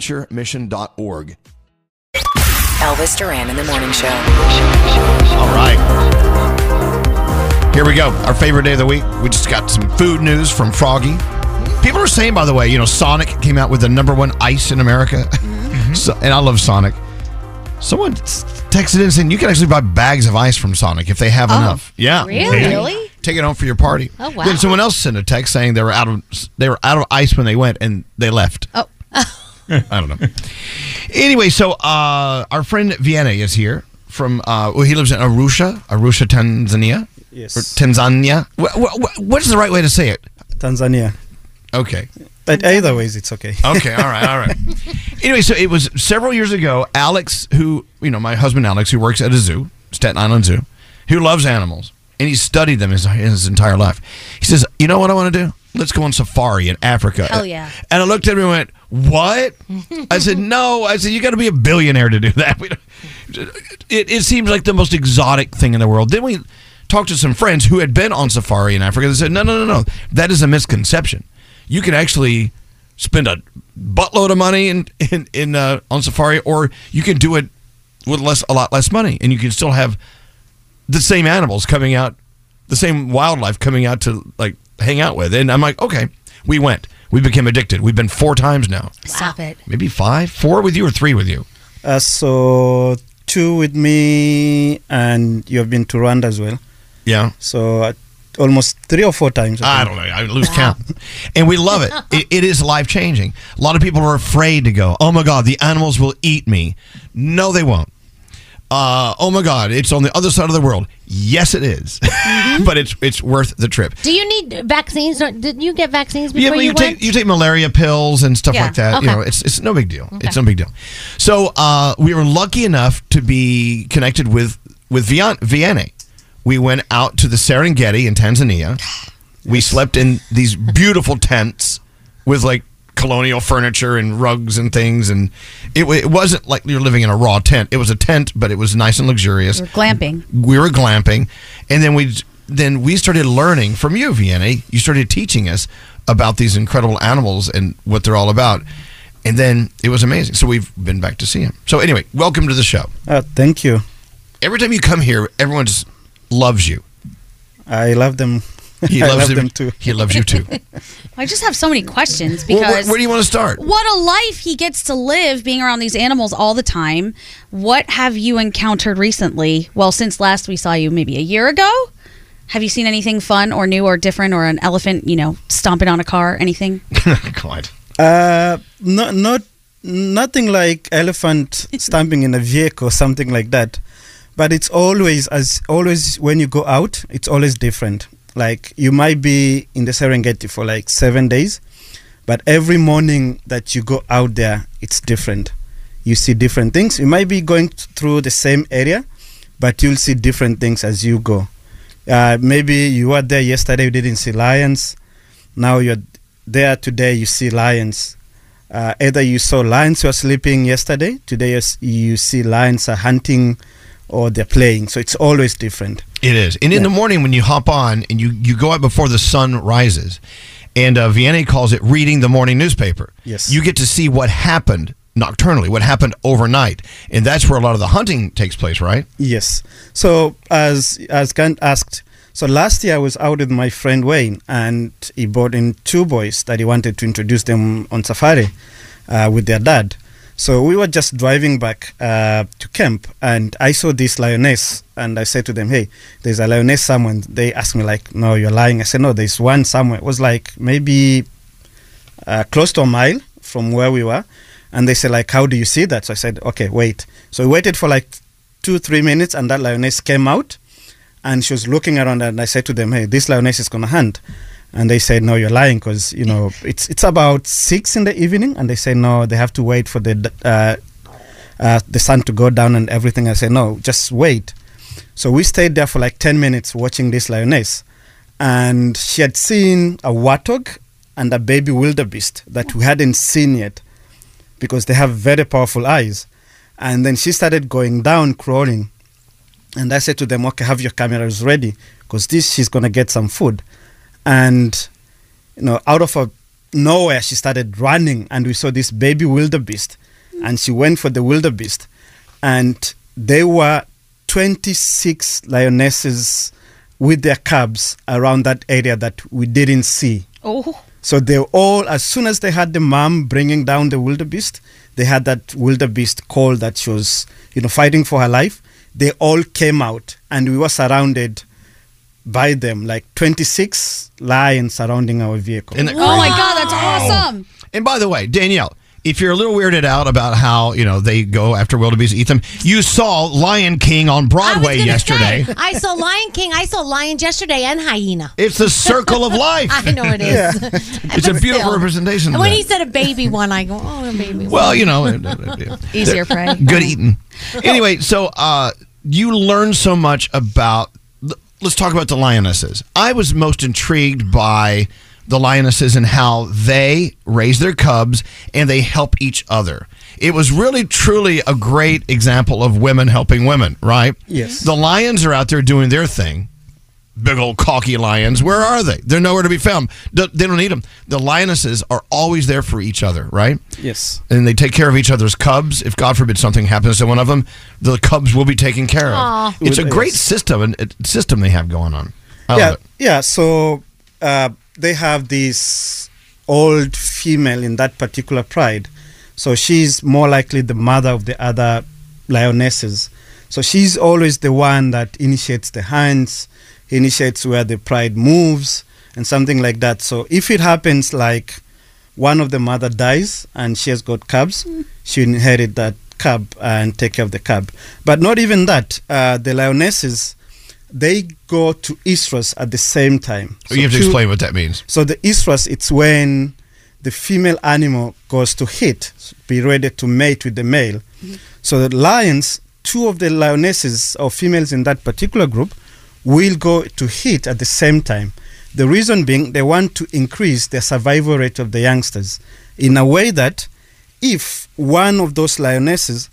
bonaventuremission.org. Elvis Duran in the Morning Show. All right. Here we go. Our favorite day of the week. We just got some food news from Froggy. People are saying, by the way, you know, Sonic came out with the number one ice in America. Mm-hmm. so, and I love Sonic. Someone texted in saying you can actually buy bags of ice from Sonic if they have Oh, enough. Yeah. really? Take- Really? Take it home for your party. Oh, wow. Then someone else sent a text saying they were out of they were out of ice when they went and they left. Oh. I don't know. Anyway, so uh, our friend Vianney is here from. Uh, well, he lives in Arusha, Arusha, Tanzania. Yes. Or Tanzania. Wh- wh- wh- what is the right way to say it? Tanzania. Okay. But either ways, it's okay. Okay. All right. All right. anyway, so it was several years ago. Alex, who you know, my husband Alex, who works at a zoo, Staten Island Zoo, who loves animals, and he studied them his, his entire life. He says, "You know what I want to do? Let's go on safari in Africa." Hell yeah. And I looked at him and went, "What?" I said, "No." I said, "You got to be a billionaire to do that." We It, it seems like the most exotic thing in the world. Then we talked to some friends who had been on safari in Africa. They said, "No, no, no, no. That is a misconception. You can actually spend a buttload of money in in, in uh, on safari, or you can do it with less a lot less money, and you can still have the same animals coming out, the same wildlife coming out to like hang out with." And I'm like, "Okay." We went. We became addicted. We've been four times now. Stop it. Maybe five, four with you, or three with you. Uh, so two with me, and you have been to Rwanda as well. Yeah. So uh, almost three or four times. I don't know. I lose count. And we love it. it. It is life changing. A lot of people are afraid to go. Oh my God, the animals will eat me. No, they won't. Uh, oh my God, it's on the other side of the world. Yes, it is. but it's it's worth the trip. Do you need vaccines? Or did you get vaccines before Yeah, but you, you went? you take malaria pills and stuff Yeah. like that. You know, it's it's no big deal. Okay. It's no big deal. So uh, we were lucky enough to be connected with with Vian- Vianney. We went out to the Serengeti in Tanzania. We slept in these beautiful tents with like colonial furniture and rugs and things, and it, it wasn't like you're living in a raw tent. It was a tent, but it was nice and luxurious We're glamping. we were glamping, and then we then we started learning from you, Vianney. You started teaching us about these incredible animals and what they're all about, and then it was amazing. So we've been back to see him. So anyway, welcome to the show. Uh, thank you. Every time you come here, everyone just loves you. I love them He I loves love him- them too. He loves you too. I just have so many questions Well, where, because where do you want to start? what a life he gets to live being around these animals all the time. What have you encountered recently? Well, since last we saw you maybe a year ago. Have you seen anything fun or new or different or an elephant, you know, stomping on a car, anything? God. Uh, no, not nothing like elephant stamping in a vehicle, something like that. But it's always as always when you go out, it's always different. Like you might be in the Serengeti for like seven days, but every morning that you go out there, it's different. You see different things. You might be going through the same area, but you'll see different things as you go. Uh, maybe you were there yesterday, you didn't see lions. Now you're there today, you see lions. Uh, either you saw lions who are sleeping yesterday, today you see lions are hunting or they're playing. So it's always different. It is. And in the morning when you hop on and you, you go out before the sun rises, and uh, Vianney calls it reading the morning newspaper. Yes. You get to see what happened nocturnally, what happened overnight. And that's where a lot of the hunting takes place, right? Yes. So as as Kant asked, so last year I was out with my friend Wayne, and he brought in two boys that he wanted to introduce them on safari uh, with their dad. So we were just driving back uh, to camp, and I saw this lioness, and I said to them, "Hey, there's a lioness somewhere." And they asked me like, "No, you're lying." I said, "No, there's one somewhere." It was like maybe uh, close to a mile from where we were. And they said, like, how do you see that? So I said, okay, wait. So we waited for like two, three minutes, and that lioness came out, and she was looking around, and I said to them, hey, this lioness is to hunt. And they said, no, you're lying, because, you know, it's, it's about six in the evening, and they say, no, they have to wait for the, uh, uh, the sun to go down and everything. I said, no, just wait. So we stayed there for like 10 minutes watching this lioness. And she had seen a warthog and a baby wildebeest that we hadn't seen yet because they have very powerful eyes. And then she started going down, crawling. And I said to them, okay, have your cameras ready because this, she's going to get some food. And, you know, out of a, nowhere, she started running. And we saw this baby wildebeest. And she went for the wildebeest. And there were 26 lionesses with their cubs around that area that we didn't see. Oh, So they all, as soon as they had the mom bringing down the wildebeest, they had that wildebeest call that she was, you know, fighting for her life. They all came out, and we were surrounded by them, like 26 lions surrounding our vehicle. Isn't oh my? God, that's awesome. And by the way, Danielle, if you're a little weirded out about how, you know, they go after wildebeest, eat them, you saw Lion King on Broadway gonna yesterday. say, I saw Lion King. I saw lions yesterday and hyena. It's the circle of life. I know it is. It's a beautiful still. representation. And when that. he said a baby one, I go, oh, a baby one. well, you know, uh, uh, uh, Easier prey. good eating. Anyway, so uh, you learn so much about. Let's talk about the lionesses. I was most intrigued by the lionesses and how they raise their cubs and they help each other. It was really, truly a great example of women helping women, right? Yes. The lions are out there doing their thing. Big old cocky lions. Where are they? They're nowhere to be found. They don't need them. The lionesses are always there for each other, right? yes. and they take care of each other's cubs. If God forbid something happens to one of them, the cubs will be taken care of. Aw. It's a great system and system they have going on. I yeah, love it. yeah. So uh, they have this old female in that particular pride. So she's more likely the mother of the other lionesses. So she's always the one that initiates the hunts, initiates where the pride moves, and something like that. So if it happens like one of the mother dies and she has got cubs, she inherit that cub and take care of the cub. But not even that. Uh, the lionesses, they go to estrus at the same time. So you have to two- explain what that means. So the estrus, it's when the female animal goes to hit, be ready to mate with the male. So the lions, two of the lionesses or females in that particular group, will go to hit at the same time. The reason being they want to increase the survival rate of the youngsters in a way that if one of those lionesses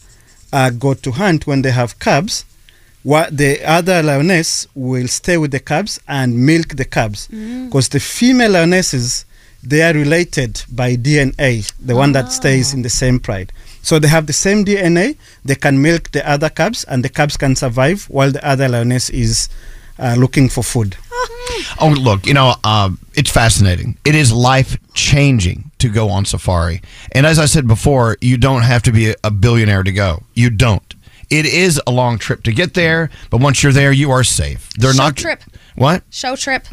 uh, go to hunt when they have cubs, what the other lioness will stay with the cubs and milk the cubs because the female lionesses they are related by DNA, the one that stays in the same pride. So they have the same DNA. They can milk the other cubs, and the cubs can survive while the other lioness is uh, looking for food. Oh, look, you know, uh, it's fascinating. It is life changing to go on safari. And as I said before, you don't have to be a, a billionaire to go. You don't. It is a long trip to get there, but once you're there, you are safe. They're Show not trip. What? Show trip.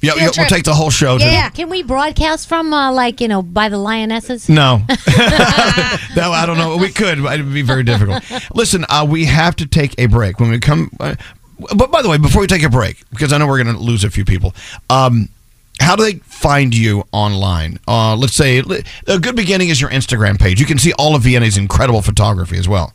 Yeah, Field yeah, we'll take the whole show. to- Yeah, can we broadcast from uh, like you know by the lionesses? No. no, I don't know. We could, but it'd be very difficult. Listen, uh, we have to take a break. When we come. Uh, but by the way, before we take a break, because I know we're going to lose a few people, um, how do they find you online? Uh, let's say a good beginning is your Instagram page. You can see all of Vianney's incredible photography as well.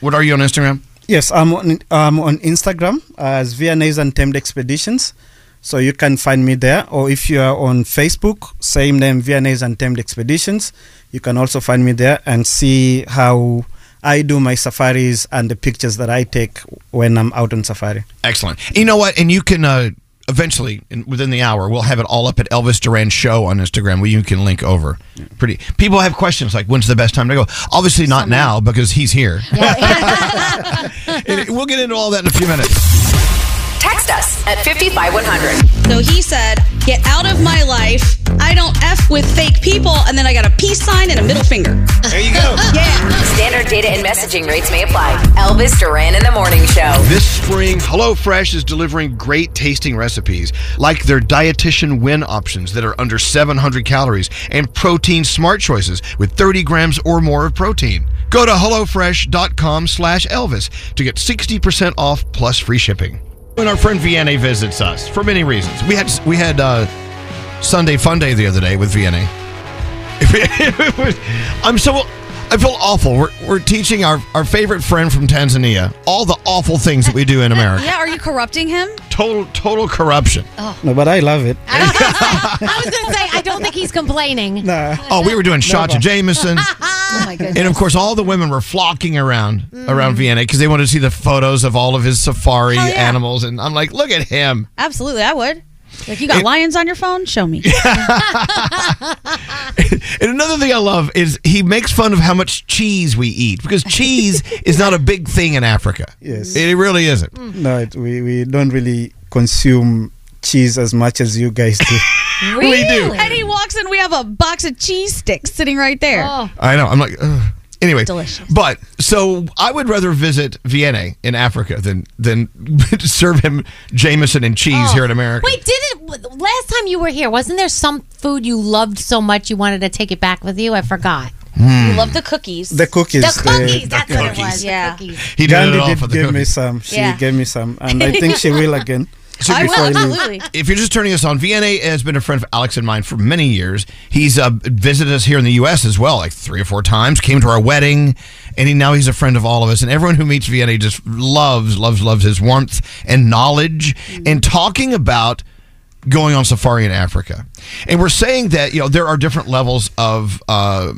What are you on Instagram? Yes, I'm on, I'm on Instagram as Vianney's Untamed Expeditions. So you can find me there. Or if you are on Facebook, same name, Vianney's Untamed Expeditions, you can also find me there and see how I do my safaris and the pictures that I take when I'm out on safari. Excellent. You know what? And you can uh, eventually, in, within the hour, we'll have it all up at Elvis Duran Show on Instagram, where you can link over. Pretty. People have questions like, "When's the best time to go?" Obviously, not now because he's here. And we'll get into all that in a few minutes. Text us at 55100. So he said, "Get out of my life. I don't f with fake people." And then I got a peace sign and a middle finger. There you go. Yeah. Standard data and messaging rates may apply. Elvis Duran in the Morning Show. This spring, HelloFresh is delivering great tasting recipes like their dietitian win options that are under 700 calories and protein smart choices with 30 grams or more of protein. Go to HelloFresh.com slash Elvis to get 60% off plus free shipping. When our friend Vianney visits us for many reasons. We had we had uh, Sunday Fun Day the other day with Vianney. I'm so I feel awful. We're, we're teaching our, our favorite friend from Tanzania all the awful things that we do in America. Yeah. Are you corrupting him? Total total corruption. No, but I love it. I was going to say I don't think he's complaining. Nah. Oh, we were doing shots of Jameson. Oh my goodness. And of course, all the women were flocking around mm-hmm. around Vianney because they wanted to see the photos of all of his safari oh, yeah. animals. And I'm like, look at him. Absolutely, I would. Like you got lions on your phone? Show me. And another thing I love is he makes fun of how much cheese we eat because cheese is not a big thing in Africa. Yes. It really isn't. No, it, we, we don't really consume cheese as much as you guys do. Really? do. And he walks in, we have a box of cheese sticks sitting right there. Oh. I know. I'm like, ugh. anyway. Delicious. But so I would rather visit Vianney in Africa than than serve him Jameson and cheese Oh. here in America. Wait, didn't last time you were here? Wasn't there some food you loved so much you wanted to take it back with you? I forgot. We hmm. love the cookies. The cookies. The uh, cookies. that's what it was. Yeah. cookies. He did Gandhi it all did for the give me cookies. some. She Yeah. gave me some. And I think she will again. I will, before I leave. absolutely. If you're just turning us on, Vianney has been a friend of Alex and mine for many years. He's uh, visited us here in the U.S. as well, like three or four times. Came to our wedding, and he, now he's a friend of all of us. And everyone who meets Vianney just loves, loves, loves his warmth and knowledge and talking about going on safari in Africa. And we're saying that you know there are different levels of. Uh,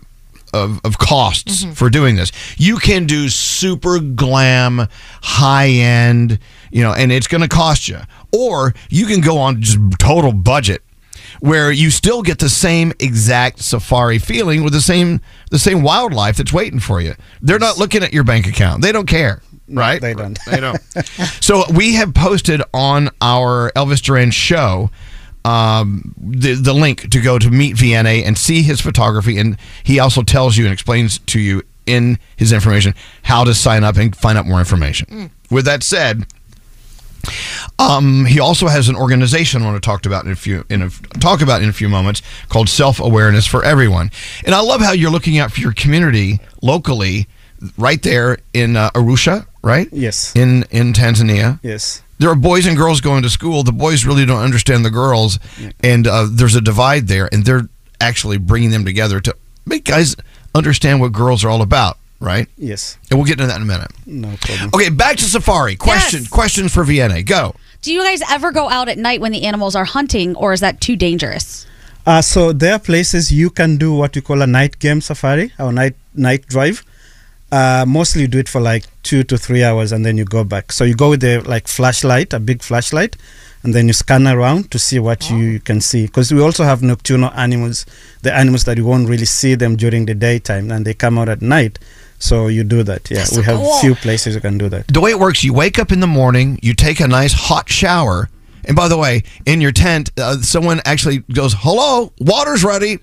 of, of costs mm-hmm. for doing this. You can do super glam, high end, you know, and it's going to cost you. Or you can go on just total budget where you still get the same exact safari feeling with the same the same wildlife that's waiting for you. They're not looking at your bank account. They don't care, right? they don't. They don't. so we have posted on our Elvis Duran show um, the the link to go to meet Vianney and see his photography, and he also tells you and explains to you in his information how to sign up and find out more information. With that said. Um, he also has an organization I want to talk about in a few in a talk about in a few moments called Self Awareness for Everyone. And I love how you're looking out for your community locally, right there in uh, Arusha, right? Yes. In in Tanzania, Yes. There are boys and girls going to school. The boys really don't understand the girls, and uh, there's a divide there. And they're actually bringing them together to make guys understand what girls are all about, right? Yes. And we'll get into that in a minute. No problem. Okay, back to safari. Question Yes. questions for Vianney. Go. Do you guys ever go out at night when the animals are hunting, or is that too dangerous? Uh, so there are places you can do what we call a night game safari or night night drive. Uh, mostly you do it for like two to three hours and then you go back. So you go with the like flashlight, a big flashlight, and then you scan around to see what you, you can see. Because we also have nocturnal animals, the animals that you won't really see them during the daytime and they come out at night. So you do that. Yeah, we have cool. few places you can do that. The way it works, you wake up in the morning, you take a nice hot shower, And by the way, in your tent, uh, someone actually goes, "Hello, water's ready,"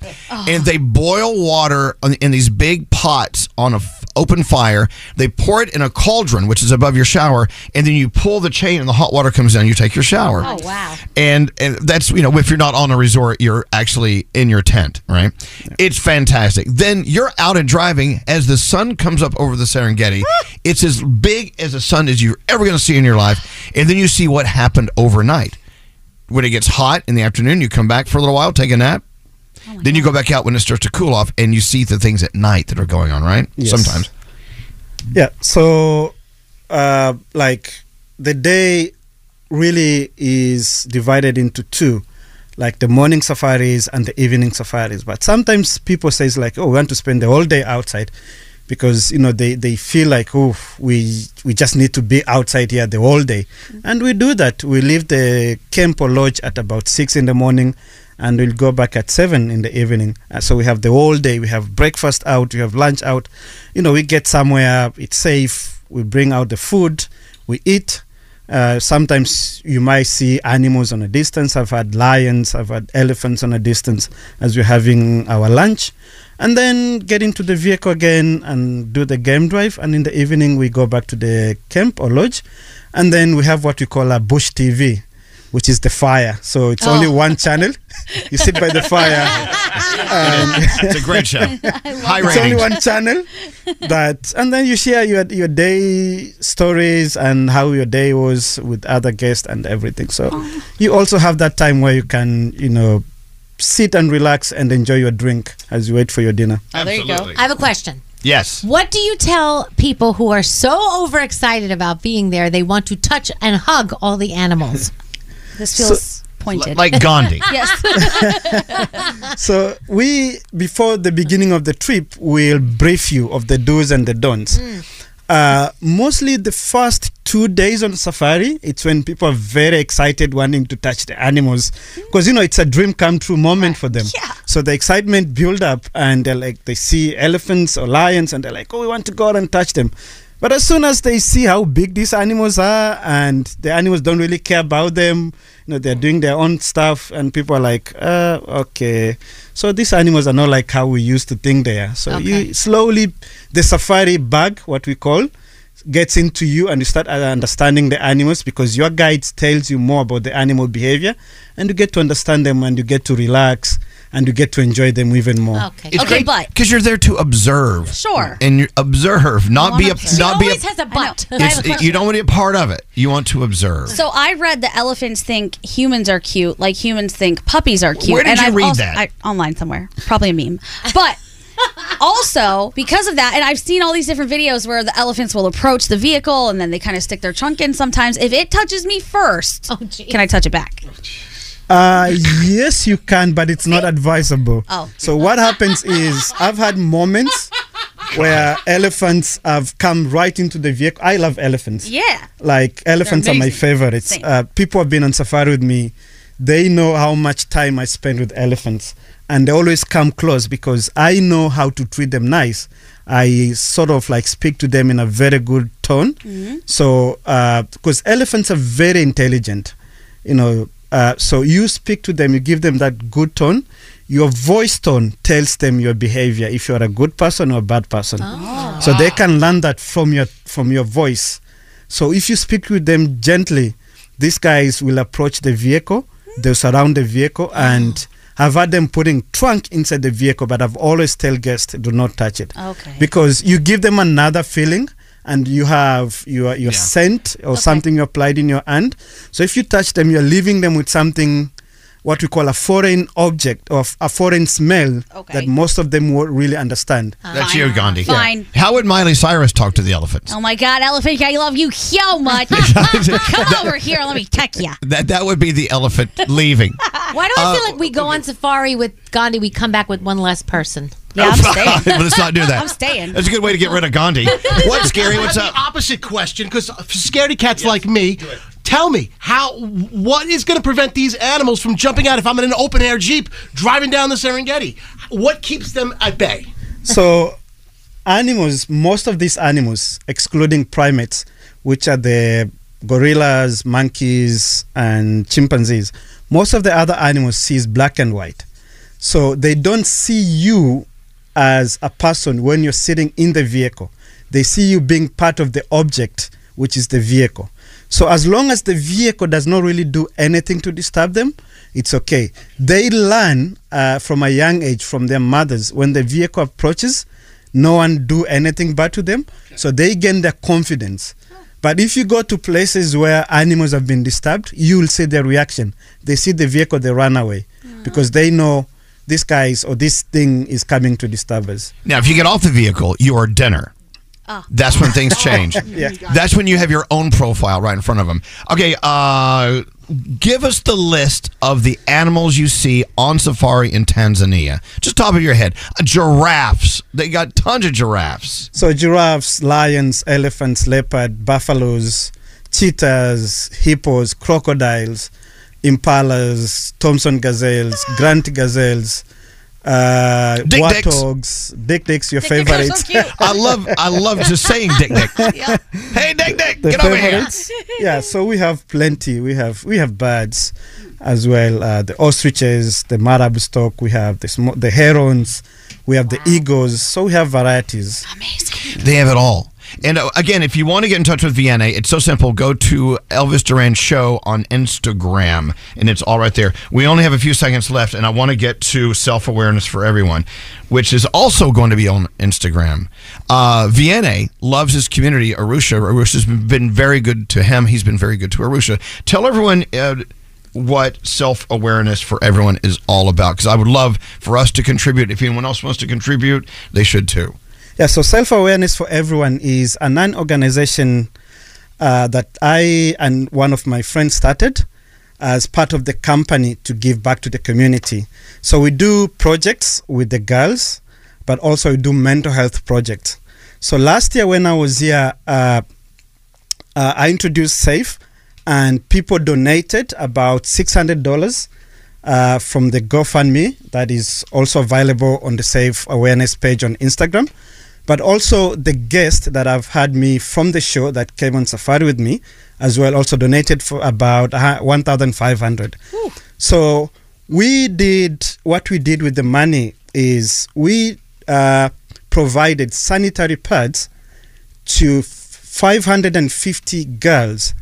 and they boil water in these big pots on a f- open fire. They pour it in a cauldron, which is above your shower, and then you pull the chain, and the hot water comes down. You take your shower. Oh, wow. And and that's you know if you're not on a resort, you're actually in your tent, right? It's fantastic. Then you're out and driving as the sun comes up over the Serengeti. it's as big as a sun as you're ever going to see in your life, and then you see what happened overnight. When it gets hot in the afternoon, you come back for a little while, take a nap. Then you go back out when it starts to cool off, and you see the things at night that are going on, right? Yes. Sometimes. Yeah. So, uh, like the day really is divided into two, like the morning safaris and the evening safaris. But sometimes people says like, oh, we want to spend the whole day outside because you know they, they feel like oh we we just need to be outside here the whole day and we do that we leave the camp or lodge at about six in the morning and we'll go back at seven in the evening. Uh, so we have the whole day. We have breakfast out. We have lunch out. You know we get somewhere. It's safe. We bring out the food. We eat. Uh, sometimes you might see animals on a distance. I've had lions, I've had elephants on a distance as we're having our lunch. And then get into the vehicle again and do the game drive. And in the evening, we go back to the camp or lodge. And then we have what we call a bush TV, which is the fire. So it's only oh. one channel. you sit by the fire. and um, It's a great show. High it's only one channel that and then you share your your day stories and how your day was with other guests and everything so oh. you also have that time where you can you know sit and relax and enjoy your drink as you wait for your dinner Oh, there you go. Absolutely. I have a question. Yes. What do you tell people who are so overexcited about being there they want to touch and hug all the animals? This feels pointed. Like Gandhi. yes. so we before the beginning of the trip we'll brief you of the do's and the don'ts hmm. uh, mostly the first two days on safari it's when people are very excited wanting to touch the animals hmm. because you know it's a dream come true moment for them Yeah. so the excitement build up and they're like they see elephants or lions and they're like oh we want to go out and touch them but as soon as they see how big these animals are and the animals don't really care about them, you know, they're doing their own stuff and people are like, uh, okay. So these animals are not like how we used to think they are. So Okay. you slowly, the safari bug, what we call, gets into you and you start uh, understanding the animals because your guide tells you more about the animal behavior and you get to understand them and you get to relax and you get to enjoy them even more. Okay. It's Okay, great but- because you're there to observe. Sure. And you observe, not be a observe. She not be a. always has a butt. It's- I have a question. you don't want to be a part of it. You want to observe. So I read that elephants think humans are cute, like humans think puppies are cute. Where did and you I've read also, that? I, online somewhere, probably a meme. But also because of that, and I've seen all these different videos where the elephants will approach the vehicle and then they kind of stick their trunk in. Sometimes, if it touches me first, Oh, geez. can I touch it back? Oh, Uh, yes, you can, but it's not advisable. Oh. So what happens is I've had moments where elephants have come right into the vehicle. I love elephants. Yeah. Like elephants are my favorites. Uh, people have been on safari with me. They know how much time I spend with elephants, and they always come close because I know how to treat them nice. I sort of like speak to them in a very good tone. So, because elephants are very intelligent, you know, uh, so you speak to them, you give them that good tone. Your voice tone tells them your behavior if you're a good person or a bad person. So they can learn that from your from your voice. So if you speak with them gently, these guys will approach the vehicle, they'll surround the vehicle, and I've had them putting trunk inside the vehicle, but I've always tell guests do not touch it. Okay. Because you give them another feeling and you have your your Yeah. scent or something you applied in your hand. So if you touch them, you're leaving them with something what we call a foreign object or a foreign smell Okay. that most of them won't really understand. Ah, That's you, Gandhi. Fine. How would Miley Cyrus talk to the elephants? Oh my God, elephant! I love you so much. Come over here, let me peck you. That that would be the elephant leaving. Why do I feel uh, like we go on safari with Gandhi, we come back with one less person? Yeah, I'm staying. but let's not do that. I'm staying. That's a good way to get rid of Gandhi. What's scary? What's up? The opposite question, because scaredy cats like me. Tell me how. What is going to prevent these animals from jumping out if I'm in an open air jeep driving down the Serengeti? What keeps them at bay? so animals most of these animals excluding primates which are the gorillas, monkeys, and chimpanzees, most of the other animals sees black and white. So they don't see you as a person when you're sitting in the vehicle. They see you being part of the object, which is the vehicle. So as long as the vehicle does not really do anything to disturb them, it's okay. They learn uh, from a young age from their mothers when the vehicle approaches, no one do anything bad to them. So they gain their confidence. But if you go to places where animals have been disturbed, you will see their reaction. They see the vehicle, they run away because they know this guys or this thing is coming to disturb us. Now, if you get off the vehicle, you are dinner. That's when things change. Yeah. That's when you have your own profile right in front of them. Okay, uh, give us the list of the animals you see on safari in Tanzania. Just top of your head. Uh, giraffes. They got tons of giraffes. So giraffes, lions, elephants, leopard, buffaloes, cheetahs, hippos, crocodiles, impalas, Thompson gazelles, Grant gazelles, uh, Dick dicks. warthogs, dick dicks, your Dick Dicks are favorites. so. I love I love just saying Dick Dick. Hey Dick Dick, the get over here. favorites. yeah, so we have plenty. We have we have birds as well. Uh, the ostriches, the marabou stork. We have the sm- the herons. We have the eagles. So we have varieties. Amazing. They have it all. And uh, again, if you want to get in touch with Vianney, it's so simple. Go to Elvis Duran Show on Instagram, and it's all right there. We only have a few seconds left, and I want to get to self awareness for everyone, which is also going to be on Instagram. Uh, Vianney loves his community, Arusha. Arusha's been very good to him. He's been very good to Arusha. Tell everyone. Uh, what self awareness for everyone is all about. Because I would love for us to contribute. If anyone else wants to contribute, they should too. Yeah, so self awareness for everyone is a non organization uh, that I and one of my friends started as part of the company to give back to the community. So we do projects with the girls, but also we do mental health projects. So last year when I was here, uh, uh, I introduced SAFE, and people donated about six hundred dollars uh, from the GoFundMe that is also available on the Safe Awareness page on Instagram. But also the guest that I've had me from the show that came on safari with me as well also donated for about uh, 1,500. So we did what we did with the money is we uh, provided sanitary pads to 550 girls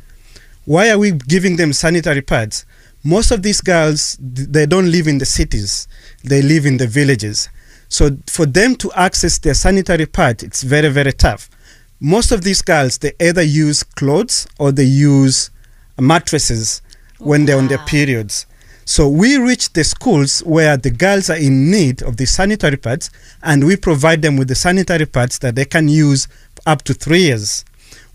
why are we giving them sanitary pads? Most of these girls, they don't live in the cities, they live in the villages. So for them to access their sanitary pad, it's very, very tough. Most of these girls, they either use clothes or they use mattresses when they're on their periods. So we reach the schools where the girls are in need of the sanitary pads and we provide them with the sanitary pads that they can use up to three years.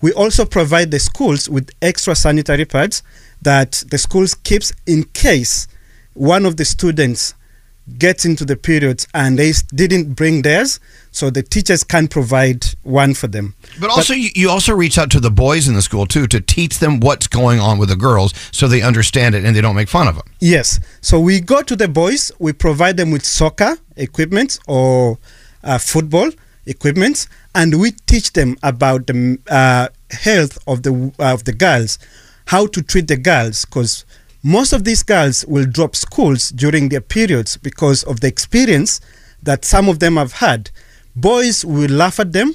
We also provide the schools with extra sanitary pads that the schools keeps in case one of the students gets into the periods and they didn't bring theirs, so the teachers can't provide one for them. But also, you, you also reach out to the boys in the school too to teach them what's going on with the girls, so they understand it and they don't make fun of them. Yes. So we go to the boys, we provide them with soccer equipment or uh, football equipment, and we teach them about the uh, health of the of the girls, how to treat the girls, because most of these girls will drop schools during their periods because of the experience that some of them have had. Boys will laugh at them,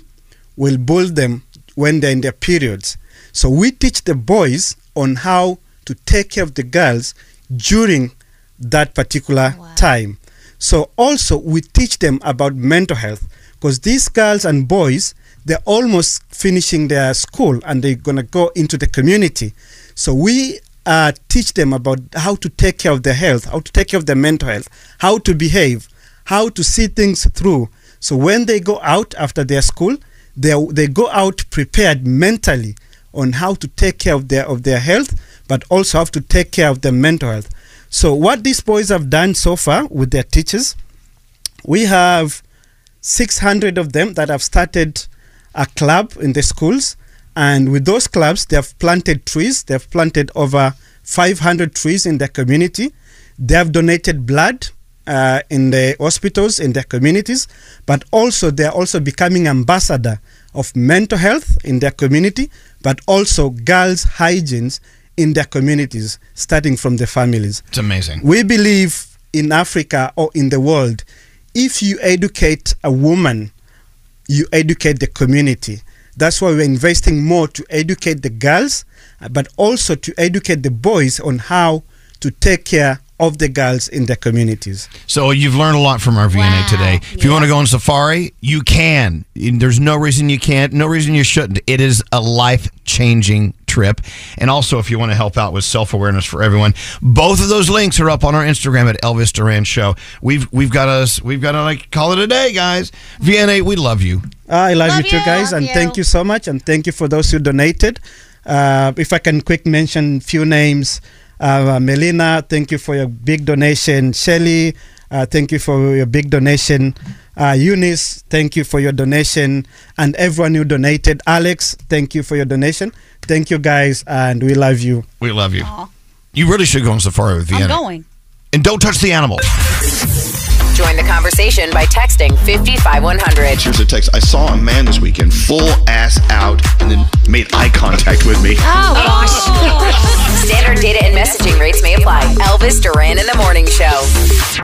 will bully them when they're in their periods. So we teach the boys on how to take care of the girls during that particular time. So also we teach them about mental health because these girls and boys they're almost finishing their school and they're gonna go into the community. So we uh, teach them about how to take care of their health, how to take care of their mental health, how to behave, how to see things through. So when they go out after their school, they they go out prepared mentally on how to take care of their of their health, but also have to take care of their mental health. So what these boys have done so far with their teachers, we have 600 of them that have started a club in the schools, and with those clubs, they have planted trees. They have planted over 500 trees in their community. They have donated blood uh, in the hospitals in their communities, but also they are also becoming ambassador of mental health in their community, but also girls' hygiene in their communities, starting from the families. It's amazing. We believe in Africa or in the world, if you educate a woman, you educate the community. That's why we're investing more to educate the girls, uh, but also to educate the boys on how to take care of the girls in the communities. So you've learned a lot from our Vianney today. If you want to go on safari, you can. There's no reason you can't. No reason you shouldn't. It is a life changing trip. And also, if you want to help out with self awareness for everyone, both of those links are up on our Instagram at Elvis Duran Show. We've we've got us. We've got to like call it a day, guys. Vianney, we love you. I love, Love you too, you. guys, Love and you. thank you so much, and thank you for those who donated. Uh, if I can quick mention few names, uh, Melina, thank you for your big donation. Shelly, uh, thank you for your big donation. Uh, Eunice, thank you for your donation, and everyone who donated. Alex, thank you for your donation. Thank you, guys, and we love you. We love you. You really should go on safari with I'm going. And don't touch the animals. Join the conversation by texting 55100. Here's a text. I saw a man this weekend, full ass out, and then made eye contact with me. Oh, gosh. Standard data and messaging rates may apply. Elvis Duran in the Morning Show.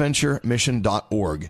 stbonaventuremission.org.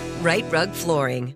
Rite Rug Flooring.